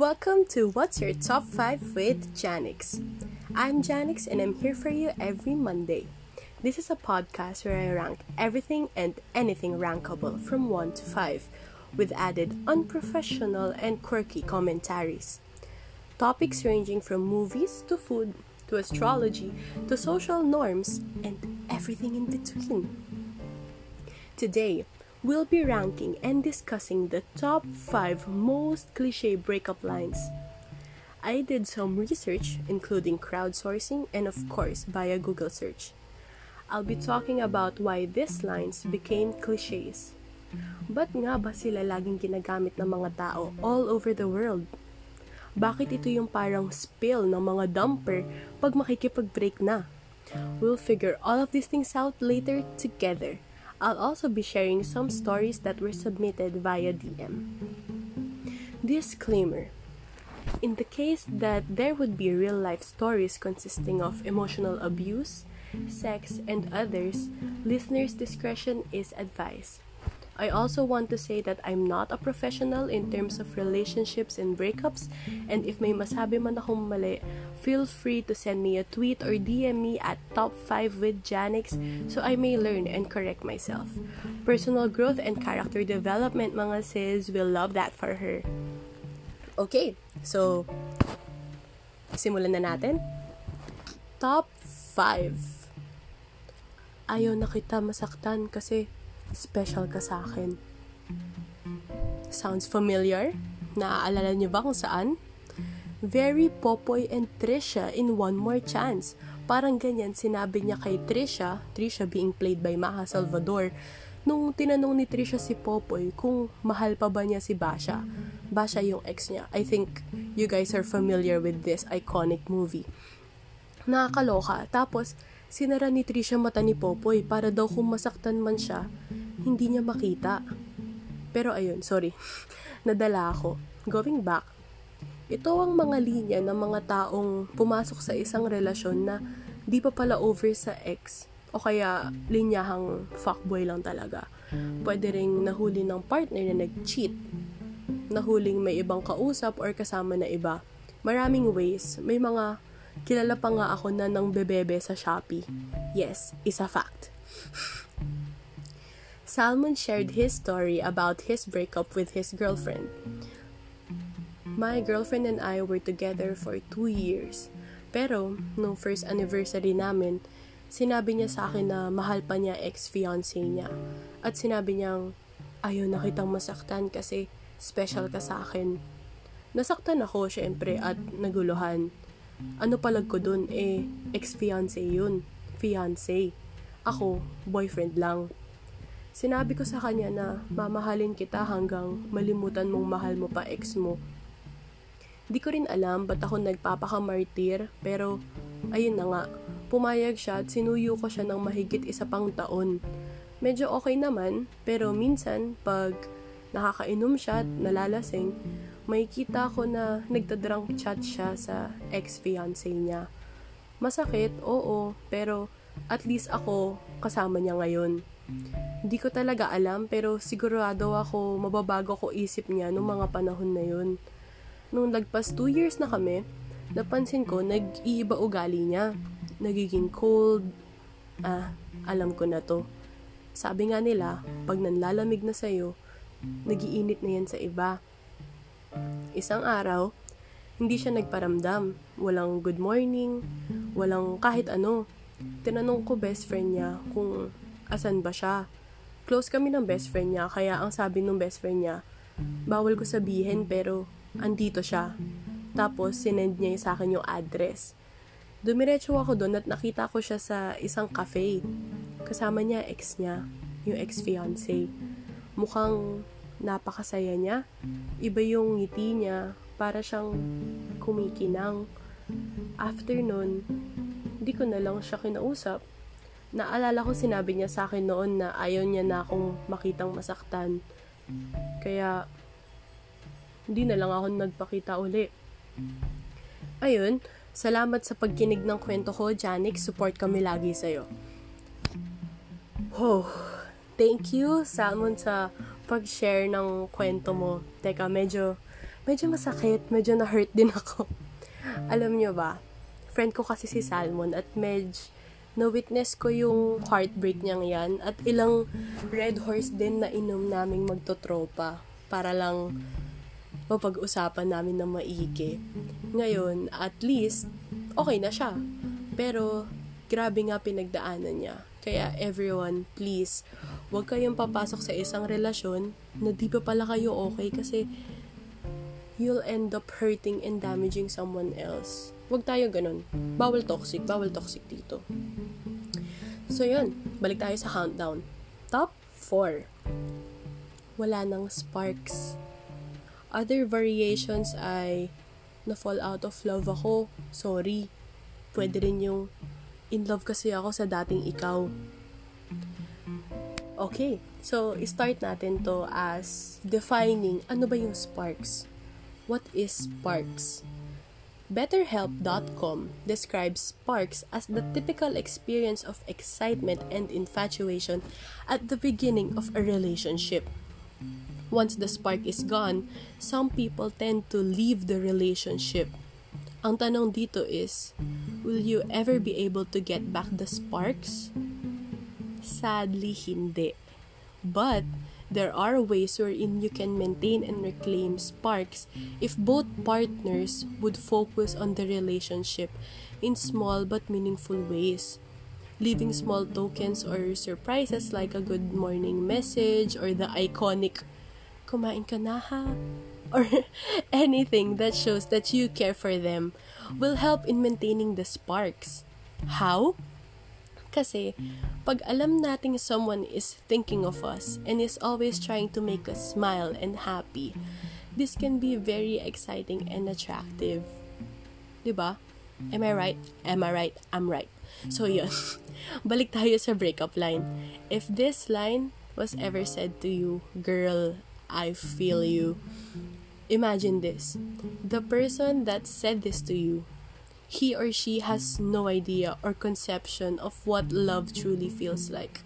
Welcome to What's Your Top 5 with Janix. I'm Janix and I'm here for you every Monday. This is a podcast where I rank everything and anything rankable from 1 to 5 with added unprofessional and quirky commentaries. Topics ranging from movies to food to astrology to social norms and everything in between. Today, we'll be ranking and discussing the top 5 most cliche breakup lines. I did some research, including crowdsourcing and, of course, via Google search. I'll be talking about why these lines became cliches. Ba't nga ba sila laging ginagamit ng mga tao all over the world? Bakit ito yung parang spill ng mga dumper pag makikipag-break na? We'll figure all of these things out later together. I'll also be sharing some stories that were submitted via DM. Disclaimer In the case that there would be real life stories consisting of emotional abuse, sex, and others, listeners' discretion is advised. I also want to say that I'm not a professional in terms of relationships and breakups, and if may masabi man akong mali, feel free to send me a tweet or DM me at top5 with Janix so I may learn and correct myself. Personal growth and character development mga sis will love that for her. Okay, so simulan na natin. Top 5 Ayaw na kita masaktan kasi special ka sa akin. Sounds familiar? Naaalala niyo ba kung saan? Very Popoy and Trisha in One More Chance. Parang ganyan sinabi niya kay Trisha, Trisha being played by Maha Salvador, nung tinanong ni Trisha si Popoy kung mahal pa ba niya si Basha. Basha yung ex niya. I think you guys are familiar with this iconic movie. Nakakaloka. Tapos, sinara ni Trisha mata ni Popoy para daw kung masaktan man siya, hindi niya makita. Pero ayun, sorry. Nadala ako. Going back, ito ang mga linya ng mga taong pumasok sa isang relasyon na di pa pala over sa ex o kaya linyahang fuckboy lang talaga. Pwede ring nahuli ng partner na nag-cheat, nahuling may ibang kausap or kasama na iba. Maraming ways, may mga kilala pa nga ako na nang bebebe sa Shopee. Yes, is a fact. Salmon shared his story about his breakup with his girlfriend. My girlfriend and I were together for two years. Pero, nung first anniversary namin, sinabi niya sa akin na mahal pa niya ex-fiancé niya. At sinabi niyang, ayaw na kitang masaktan kasi special ka sa akin. Nasaktan ako, syempre, at naguluhan. Ano palag ko dun? Eh, ex-fiancé yun. Fiancé. Ako, boyfriend lang. Sinabi ko sa kanya na mamahalin kita hanggang malimutan mong mahal mo pa ex mo. Di ko rin alam ba't ako nagpapakamartir, pero ayun na nga, pumayag siya at sinuyo ko siya ng mahigit isa pang taon. Medyo okay naman, pero minsan pag nakakainom siya at nalalasing, may kita ko na nagdadrunk chat siya sa ex-fiancé niya. Masakit, oo, pero at least ako kasama niya ngayon. Hindi ko talaga alam pero sigurado ako mababago ko isip niya nung mga panahon na yun. Nung lagpas 2 years na kami, napansin ko nag-iiba ugali niya. Nagiging cold. Ah, alam ko na to. Sabi nga nila, pag nanlalamig na sa'yo, nagiinit na yan sa iba. Isang araw, hindi siya nagparamdam. Walang good morning, walang kahit ano. Tinanong ko best friend niya kung asan ba siya close kami ng best friend niya, kaya ang sabi ng best friend niya, bawal ko sabihin pero andito siya. Tapos, sinend niya sa akin yung address. Dumiretso ako doon at nakita ko siya sa isang cafe. Kasama niya ex niya, yung ex-fiancé. Mukhang napakasaya niya. Iba yung ngiti niya, para siyang kumikinang. After nun, hindi ko na lang siya kinausap naalala ko sinabi niya sa akin noon na ayaw niya na akong makitang masaktan. Kaya, hindi na lang ako nagpakita uli. Ayun, salamat sa pagkinig ng kwento ko, Janik. Support kami lagi sa'yo. Oh, thank you, Salmon, sa pag-share ng kwento mo. Teka, medyo, medyo masakit, medyo na-hurt din ako. Alam nyo ba, friend ko kasi si Salmon at medj na-witness ko yung heartbreak niyang yan at ilang red horse din na inom naming magtotropa para lang mapag-usapan namin na maigi. Ngayon, at least, okay na siya. Pero, grabe nga pinagdaanan niya. Kaya everyone, please, huwag kayong papasok sa isang relasyon na di pa pala kayo okay kasi you'll end up hurting and damaging someone else. Huwag tayo ganun. Bawal toxic, bawal toxic dito. So yun, balik tayo sa countdown. Top 4. Wala nang sparks. Other variations ay na-fall out of love ako. Sorry. Pwede rin yung in love kasi ako sa dating ikaw. Okay, so start natin to as defining ano ba yung sparks. What is sparks? BetterHelp.com describes sparks as the typical experience of excitement and infatuation at the beginning of a relationship. Once the spark is gone, some people tend to leave the relationship. Ang tanong dito is, will you ever be able to get back the sparks? Sadly, hindi. But, there are ways wherein you can maintain and reclaim sparks if both partners would focus on the relationship in small but meaningful ways. Leaving small tokens or surprises like a good morning message or the iconic kumain ka na ha or anything that shows that you care for them will help in maintaining the sparks. How? Kasi, pag alam nating someone is thinking of us and is always trying to make us smile and happy, this can be very exciting and attractive. Diba? Am I right? Am I right? I'm right. So, yun. Balik tayo sa breakup line. If this line was ever said to you, girl, I feel you. Imagine this. The person that said this to you he or she has no idea or conception of what love truly feels like.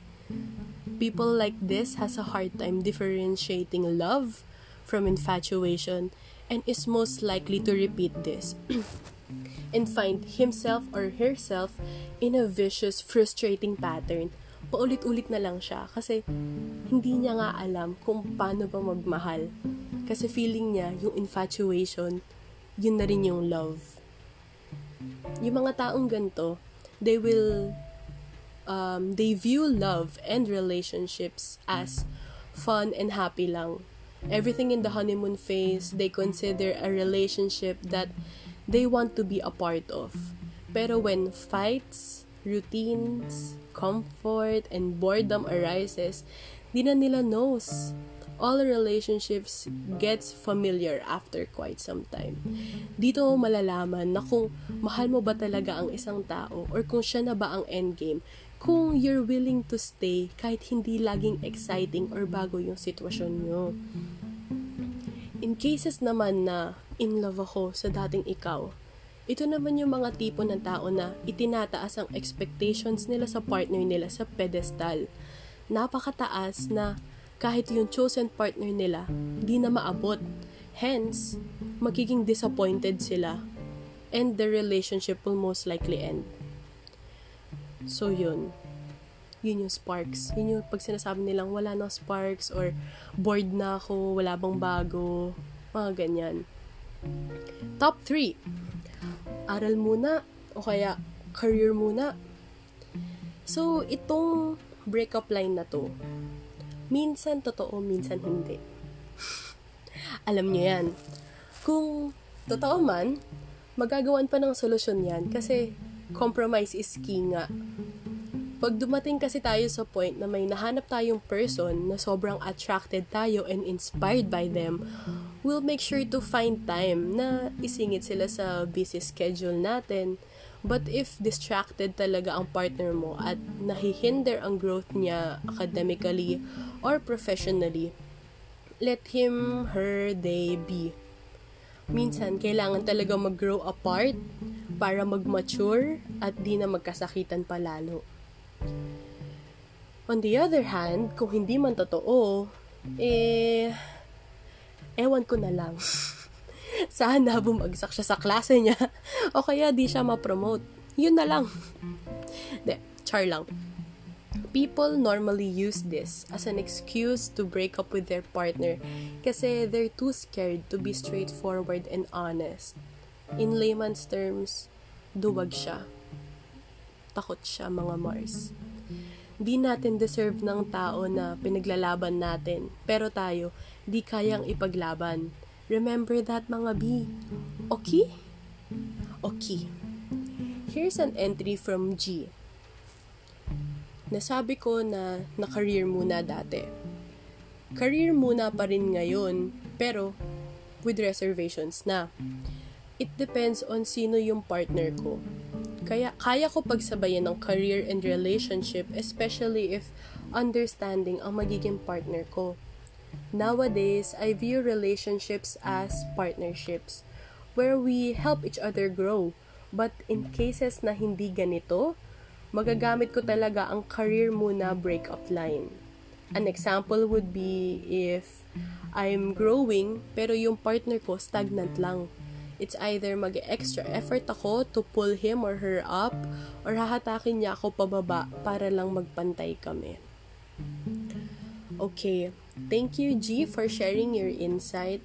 People like this has a hard time differentiating love from infatuation and is most likely to repeat this and find himself or herself in a vicious, frustrating pattern. Paulit-ulit na lang siya kasi hindi niya nga alam kung paano ba magmahal. Kasi feeling niya yung infatuation, yun na rin yung love yung mga taong ganito, they will, um, they view love and relationships as fun and happy lang. Everything in the honeymoon phase, they consider a relationship that they want to be a part of. Pero when fights, routines, comfort, and boredom arises, di na nila knows all relationships gets familiar after quite some time. Dito mo malalaman na kung mahal mo ba talaga ang isang tao or kung siya na ba ang endgame kung you're willing to stay kahit hindi laging exciting or bago yung sitwasyon nyo. In cases naman na in love ako sa dating ikaw, ito naman yung mga tipo ng tao na itinataas ang expectations nila sa partner nila sa pedestal. Napakataas na kahit yung chosen partner nila, di na maabot. Hence, magiging disappointed sila and the relationship will most likely end. So, yun. Yun yung sparks. Yun yung pag sinasabi nilang wala na sparks or bored na ako, wala bang bago, mga ganyan. Top 3. Aral muna o kaya career muna. So, itong breakup line na to, Minsan totoo, minsan hindi. Alam niyo yan. Kung totoo man, magagawan pa ng solusyon yan kasi compromise is key nga. Pag dumating kasi tayo sa point na may nahanap tayong person na sobrang attracted tayo and inspired by them, we'll make sure to find time na isingit sila sa busy schedule natin But if distracted talaga ang partner mo at nahihinder ang growth niya academically or professionally, let him, her, they be. Minsan, kailangan talaga mag-grow apart para mag-mature at di na magkasakitan palalo. On the other hand, kung hindi man totoo, eh, ewan ko na lang. Sana bumagsak siya sa klase niya o kaya di siya ma-promote. Yun na lang. De, char lang. People normally use this as an excuse to break up with their partner kasi they're too scared to be straightforward and honest. In layman's terms, duwag siya. Takot siya mga Mars. Di natin deserve ng tao na pinaglalaban natin, pero tayo, di kayang ipaglaban. Remember that mga B. Okay? Okay. Here's an entry from G. Nasabi ko na na-career muna dati. Career muna pa rin ngayon, pero with reservations na. It depends on sino yung partner ko. Kaya kaya ko pagsabayan ng career and relationship especially if understanding ang magiging partner ko. Nowadays, I view relationships as partnerships where we help each other grow. But in cases na hindi ganito, magagamit ko talaga ang career muna breakup line. An example would be if I'm growing pero yung partner ko stagnant lang. It's either mag-extra effort ako to pull him or her up or hahatakin niya ako pababa para lang magpantay kami. Okay, thank you G for sharing your insight.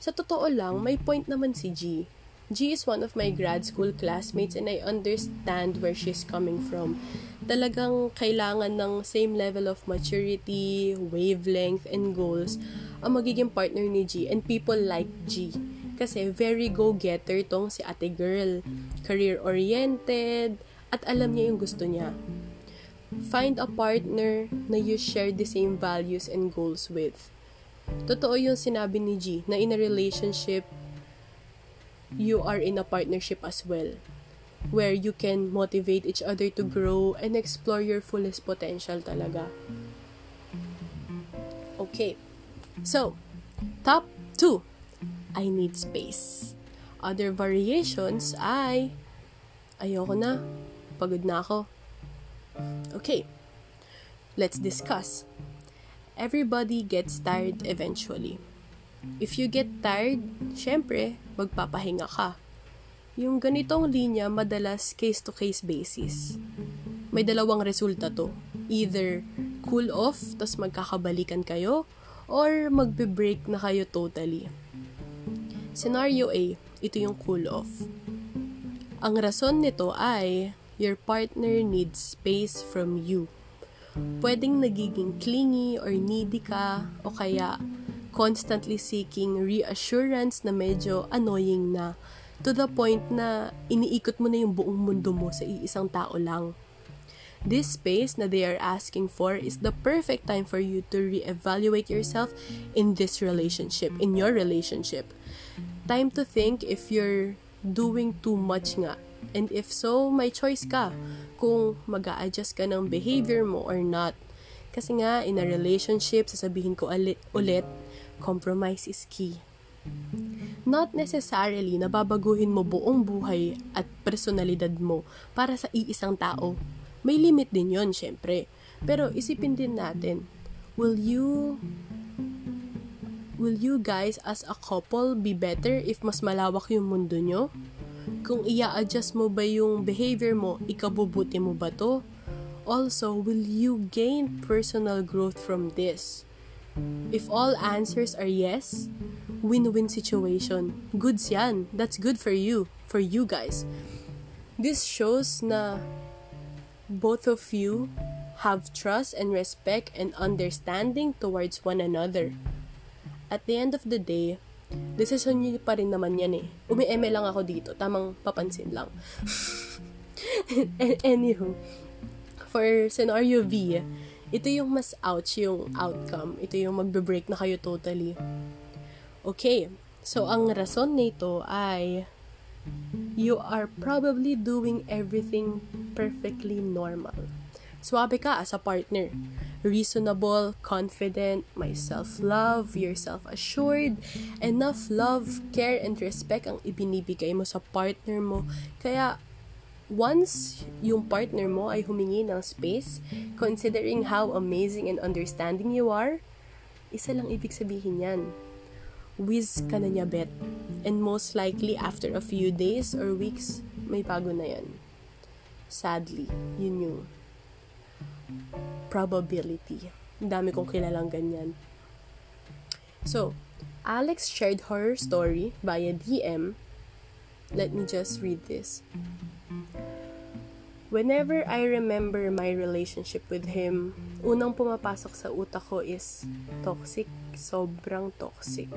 Sa totoo lang, may point naman si G G is one of my grad school classmates and I understand where she's coming from. Talagang kailangan ng same level of maturity, wavelength, and goals ang magiging partner ni G and people like G. Kasi very go-getter tong si ate girl. Career-oriented, at alam niya yung gusto niya. Find a partner na you share the same values and goals with. Totoo yung sinabi ni G na in a relationship, you are in a partnership as well where you can motivate each other to grow and explore your fullest potential talaga. Okay. So, top 2. I need space. Other variations ay ayoko na. Pagod na ako. Okay. Let's discuss. Everybody gets tired eventually. If you get tired, syempre, magpapahinga ka. Yung ganitong linya madalas case-to-case basis. May dalawang resulta to. Either cool off, tas magkakabalikan kayo, or magbe-break na kayo totally. Scenario A, ito yung cool off. Ang rason nito ay your partner needs space from you. Pwedeng nagiging clingy or needy ka o kaya constantly seeking reassurance na medyo annoying na to the point na iniikot mo na yung buong mundo mo sa iisang tao lang. This space na they are asking for is the perfect time for you to reevaluate yourself in this relationship, in your relationship. Time to think if you're doing too much nga. And if so, may choice ka kung mag adjust ka ng behavior mo or not. Kasi nga, in a relationship, sasabihin ko ulit, compromise is key. Not necessarily na babaguhin mo buong buhay at personalidad mo para sa iisang tao. May limit din yon syempre. Pero isipin din natin, will you will you guys as a couple be better if mas malawak yung mundo nyo? Kung ia-adjust mo ba yung behavior mo, ikabubuti mo ba to? Also, will you gain personal growth from this? If all answers are yes, win-win situation. Goods yan. That's good for you, for you guys. This shows na both of you have trust and respect and understanding towards one another. At the end of the day, decision nyo pa rin naman yan eh. Umi-eme lang ako dito. Tamang papansin lang. Anywho, for scenario V, ito yung mas ouch yung outcome. Ito yung magbe-break na kayo totally. Okay, so ang rason nito ay you are probably doing everything perfectly normal. Swabe ka as a partner. Reasonable, confident, may self-love, you're self-assured, enough love, care, and respect ang ibinibigay mo sa partner mo. Kaya, once yung partner mo ay humingi ng space, considering how amazing and understanding you are, isa lang ibig sabihin yan. whiz ka na niya bet. And most likely, after a few days or weeks, may bago na yan. Sadly, yun yung probability. Ang dami kong kilalang ganyan. So, Alex shared her story via DM. Let me just read this. Whenever I remember my relationship with him, unang pumapasok sa utak ko is toxic, sobrang toxic.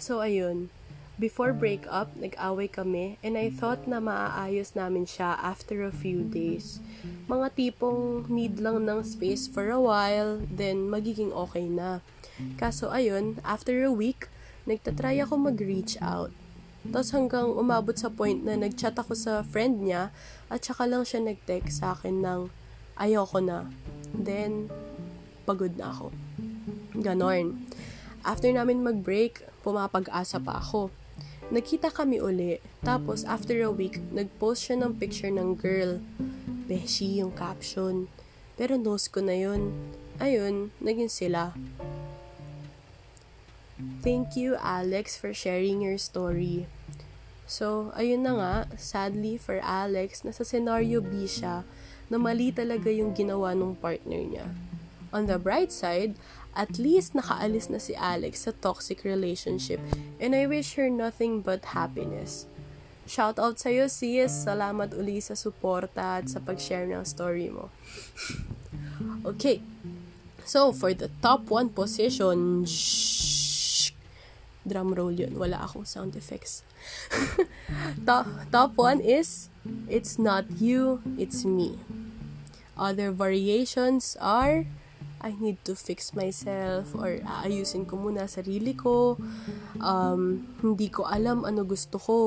So ayun, before breakup, nag-away kami and I thought na maaayos namin siya after a few days. Mga tipong need lang ng space for a while, then magiging okay na. Kaso ayun, after a week, nagtatry ako mag-reach out. Tapos hanggang umabot sa point na nag-chat ako sa friend niya at saka lang siya nag-text sa akin ng ayoko na. Then, pagod na ako. Ganon. After namin mag-break, pumapag-asa pa ako. Nagkita kami uli. Tapos, after a week, nag-post siya ng picture ng girl. Beshi yung caption. Pero nose ko na yun. Ayun, naging sila. Thank you, Alex, for sharing your story. So, ayun na nga, sadly for Alex, nasa scenario B siya na mali talaga yung ginawa ng partner niya. On the bright side, at least nakaalis na si Alex sa toxic relationship and I wish her nothing but happiness. Shout out sa'yo, sis. Salamat uli sa suporta at sa pag-share ng story mo. okay. So, for the top 1 position, shh, drum roll yun. Wala akong sound effects. top, top one is, it's not you, it's me. Other variations are, I need to fix myself or aayusin ko muna sarili ko. Um, hindi ko alam ano gusto ko.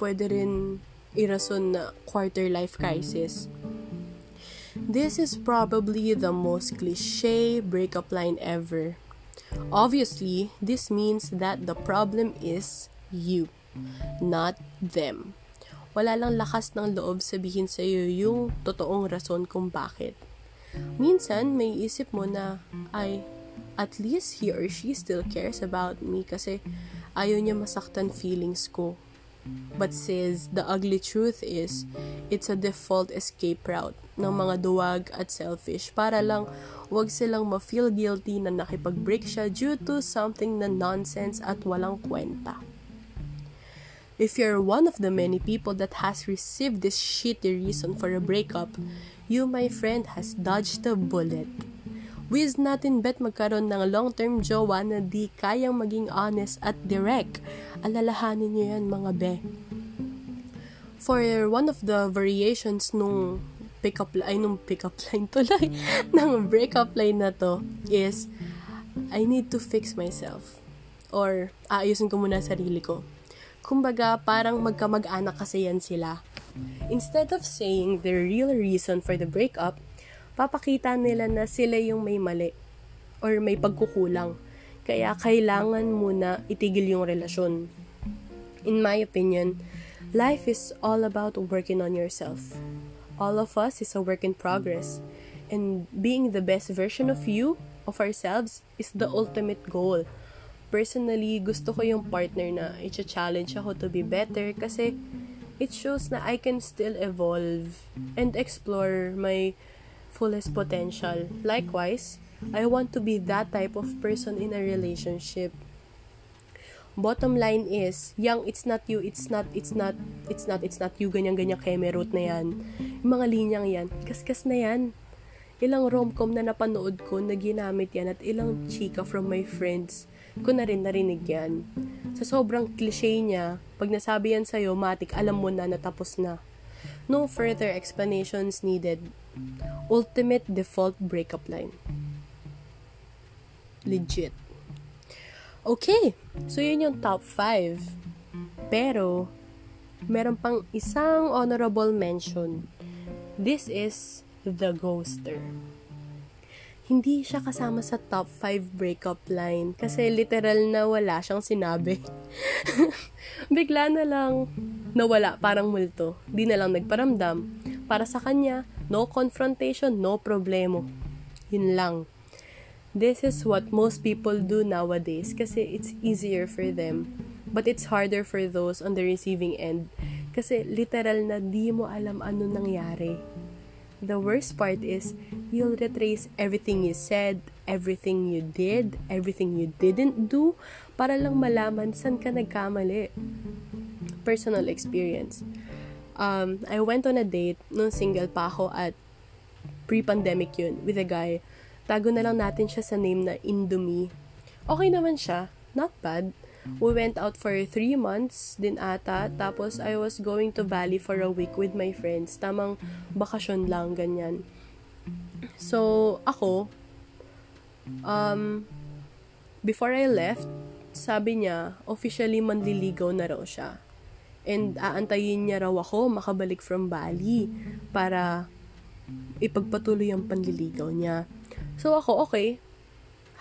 Pwede rin irason na quarter life crisis. This is probably the most cliche breakup line ever. Obviously, this means that the problem is you, not them. Wala lang lakas ng loob sabihin sa iyo yung totoong rason kung bakit. Minsan, may isip mo na, ay, at least he or she still cares about me kasi ayaw niya masaktan feelings ko. But says, the ugly truth is, it's a default escape route ng mga duwag at selfish para lang wag silang ma-feel guilty na nakipag-break siya due to something na nonsense at walang kwenta. If you're one of the many people that has received this shitty reason for a breakup, you, my friend, has dodged the bullet. Wiz natin bet magkaroon ng long-term jowa na di kayang maging honest at direct. Alalahanin niyo yan mga be. For one of the variations nung pick-up line, nung pick-up line tuloy, ng break-up line na to is, I need to fix myself. Or, aayusin ko muna sarili ko. Kumbaga, parang magkamag-anak kasi yan sila. Instead of saying the real reason for the breakup, papakita nila na sila yung may mali or may pagkukulang. Kaya kailangan muna itigil yung relasyon. In my opinion, life is all about working on yourself all of us is a work in progress. And being the best version of you, of ourselves, is the ultimate goal. Personally, gusto ko yung partner na i-challenge ako to be better kasi it shows na I can still evolve and explore my fullest potential. Likewise, I want to be that type of person in a relationship bottom line is, yung it's not you, it's not, it's not, it's not, it's not you, ganyan-ganyan keme root na yan. Yung mga linyang yan, kaskas na yan. Ilang romcom na napanood ko na ginamit yan at ilang chika from my friends ko na rin narinig yan. Sa sobrang cliche niya, pag nasabi yan sa'yo, matik, alam mo na natapos na. No further explanations needed. Ultimate default breakup line. Legit. Okay, so yun yung top 5. Pero, meron pang isang honorable mention. This is The Ghoster. Hindi siya kasama sa top 5 breakup line kasi literal na wala siyang sinabi. Bigla na lang nawala parang multo. Di na lang nagparamdam. Para sa kanya, no confrontation, no problemo. Yun lang. This is what most people do nowadays kasi it's easier for them. But it's harder for those on the receiving end kasi literal na di mo alam ano nangyari. The worst part is you'll retrace everything you said, everything you did, everything you didn't do para lang malaman saan ka nagkamali. Personal experience. Um, I went on a date nung single pa ako at pre-pandemic yun with a guy Tago na lang natin siya sa name na Indomie. Okay naman siya. Not bad. We went out for three months din ata. Tapos, I was going to Bali for a week with my friends. Tamang bakasyon lang, ganyan. So, ako, um, before I left, sabi niya, officially manliligaw na raw siya. And aantayin niya raw ako makabalik from Bali para ipagpatuloy ang panliligaw niya. So ako, okay.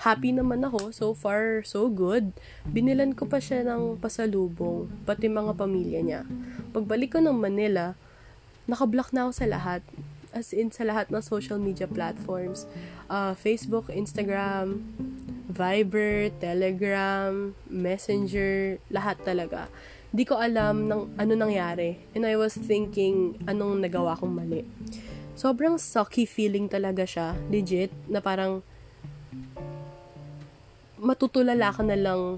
Happy naman ako. So far, so good. Binilan ko pa siya ng pasalubong, pati mga pamilya niya. Pagbalik ko ng Manila, nakablock na ako sa lahat. As in, sa lahat ng social media platforms. Uh, Facebook, Instagram, Viber, Telegram, Messenger, lahat talaga. Di ko alam ng ano nangyari. And I was thinking, anong nagawa kong mali sobrang sucky feeling talaga siya, legit, na parang matutulala ka na lang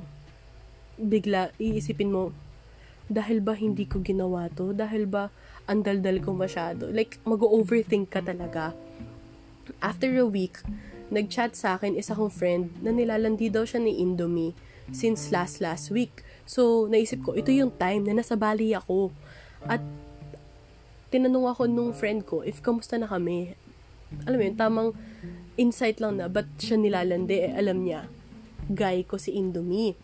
bigla iisipin mo, dahil ba hindi ko ginawa to? Dahil ba ang daldal ko masyado? Like, mag-overthink ka talaga. After a week, nag-chat sa akin isa kong friend na nilalandi daw siya ni Indomie since last last week. So, naisip ko, ito yung time na nasa Bali ako. At tinanong ako nung friend ko if kamusta na kami. Alam mo yun, tamang insight lang na, ba't siya nilalandi? Eh, alam niya, guy ko si Indomie.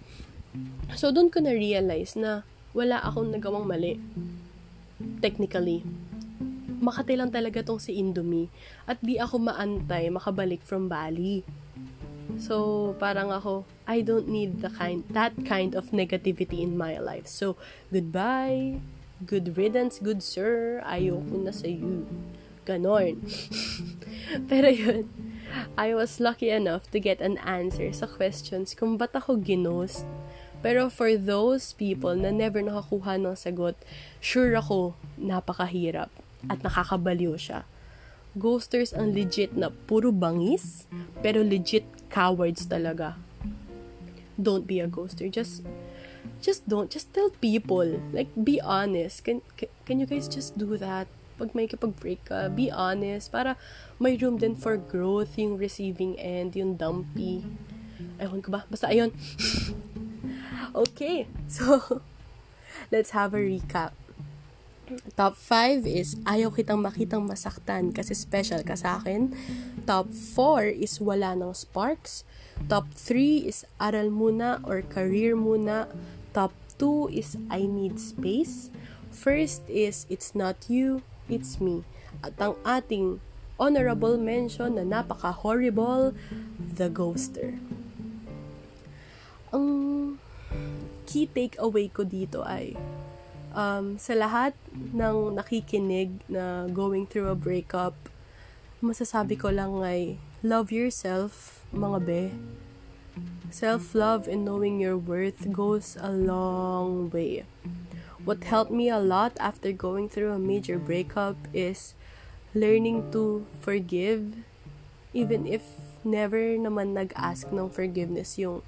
So, doon ko na-realize na wala akong nagawang mali. Technically. Makati lang talaga tong si Indomie. At di ako maantay makabalik from Bali. So, parang ako, I don't need the kind, that kind of negativity in my life. So, goodbye. Good riddance, good sir. Ayoko na sa iyo. Ganon. Pero yun, I was lucky enough to get an answer sa questions kung ba't ako ginost. Pero for those people na never nakakuha ng sagot, sure ako, napakahirap at nakakabaliw siya. Ghosters ang legit na puro bangis, pero legit cowards talaga. Don't be a ghoster. Just just don't just tell people like be honest can can, can you guys just do that pag may kapag-break ka, be honest, para may room din for growth, yung receiving end, yung dumpy. Ayun ko ba? Basta ayun. okay, so, let's have a recap. Top 5 is ayaw kitang makitang masaktan kasi special ka sa akin. Top 4 is wala ng sparks. Top 3 is aral muna or career muna. Top 2 is I need space. First is It's not you, it's me. At ang ating honorable mention na napaka-horrible, The Ghoster. Ang key takeaway ko dito ay um, sa lahat ng nakikinig na going through a breakup, masasabi ko lang ay love yourself, mga be. Self love and knowing your worth goes a long way. What helped me a lot after going through a major breakup is learning to forgive, even if never naman nag-ask ng forgiveness yung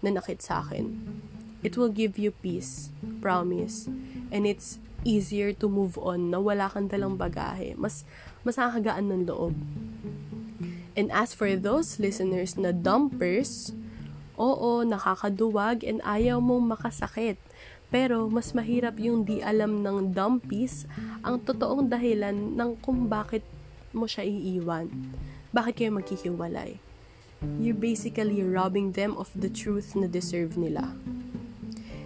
nanakit sa akin. It will give you peace, promise. And it's easier to move on na wala kang dalang bagahe. Mas, mas nakakagaan ng loob. And as for those listeners na dumpers, Oo, nakakaduwag and ayaw mong makasakit. Pero mas mahirap yung di alam ng dumpies ang totoong dahilan ng kung bakit mo siya iiwan. Bakit kayo magkihiwalay? You're basically robbing them of the truth na deserve nila.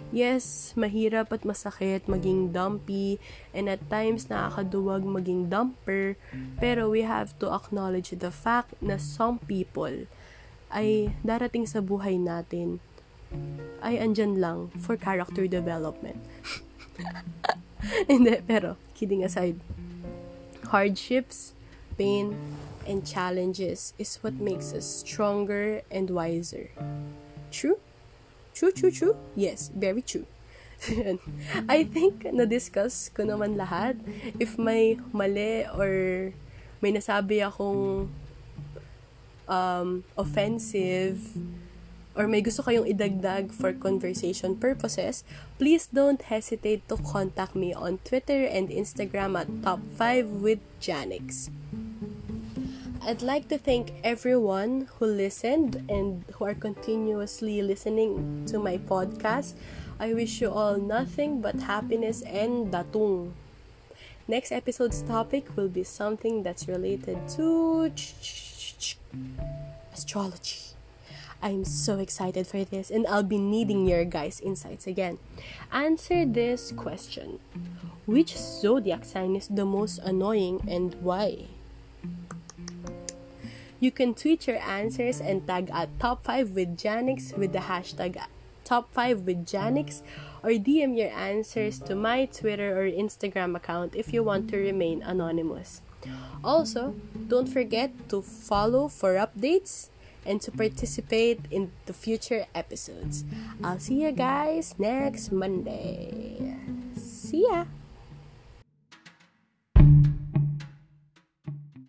Yes, mahirap at masakit maging dumpy and at times nakakaduwag maging dumper pero we have to acknowledge the fact na some people ay darating sa buhay natin ay andyan lang for character development. Hindi, pero kidding aside, hardships, pain, and challenges is what makes us stronger and wiser. True? True, true, true? Yes, very true. I think na-discuss ko naman lahat. If may mali or may nasabi akong um, offensive or may gusto kayong idagdag for conversation purposes, please don't hesitate to contact me on Twitter and Instagram at Top5 with Janix. I'd like to thank everyone who listened and who are continuously listening to my podcast. I wish you all nothing but happiness and datung. Next episode's topic will be something that's related to astrology. I'm so excited for this and I'll be needing your guys' insights again. Answer this question Which zodiac sign is the most annoying and why? You can tweet your answers and tag at top 5 with Janix with the hashtag top 5 with Janix or DM your answers to my Twitter or Instagram account if you want to remain anonymous. Also, don't forget to follow for updates and to participate in the future episodes. I'll see you guys next Monday. See ya!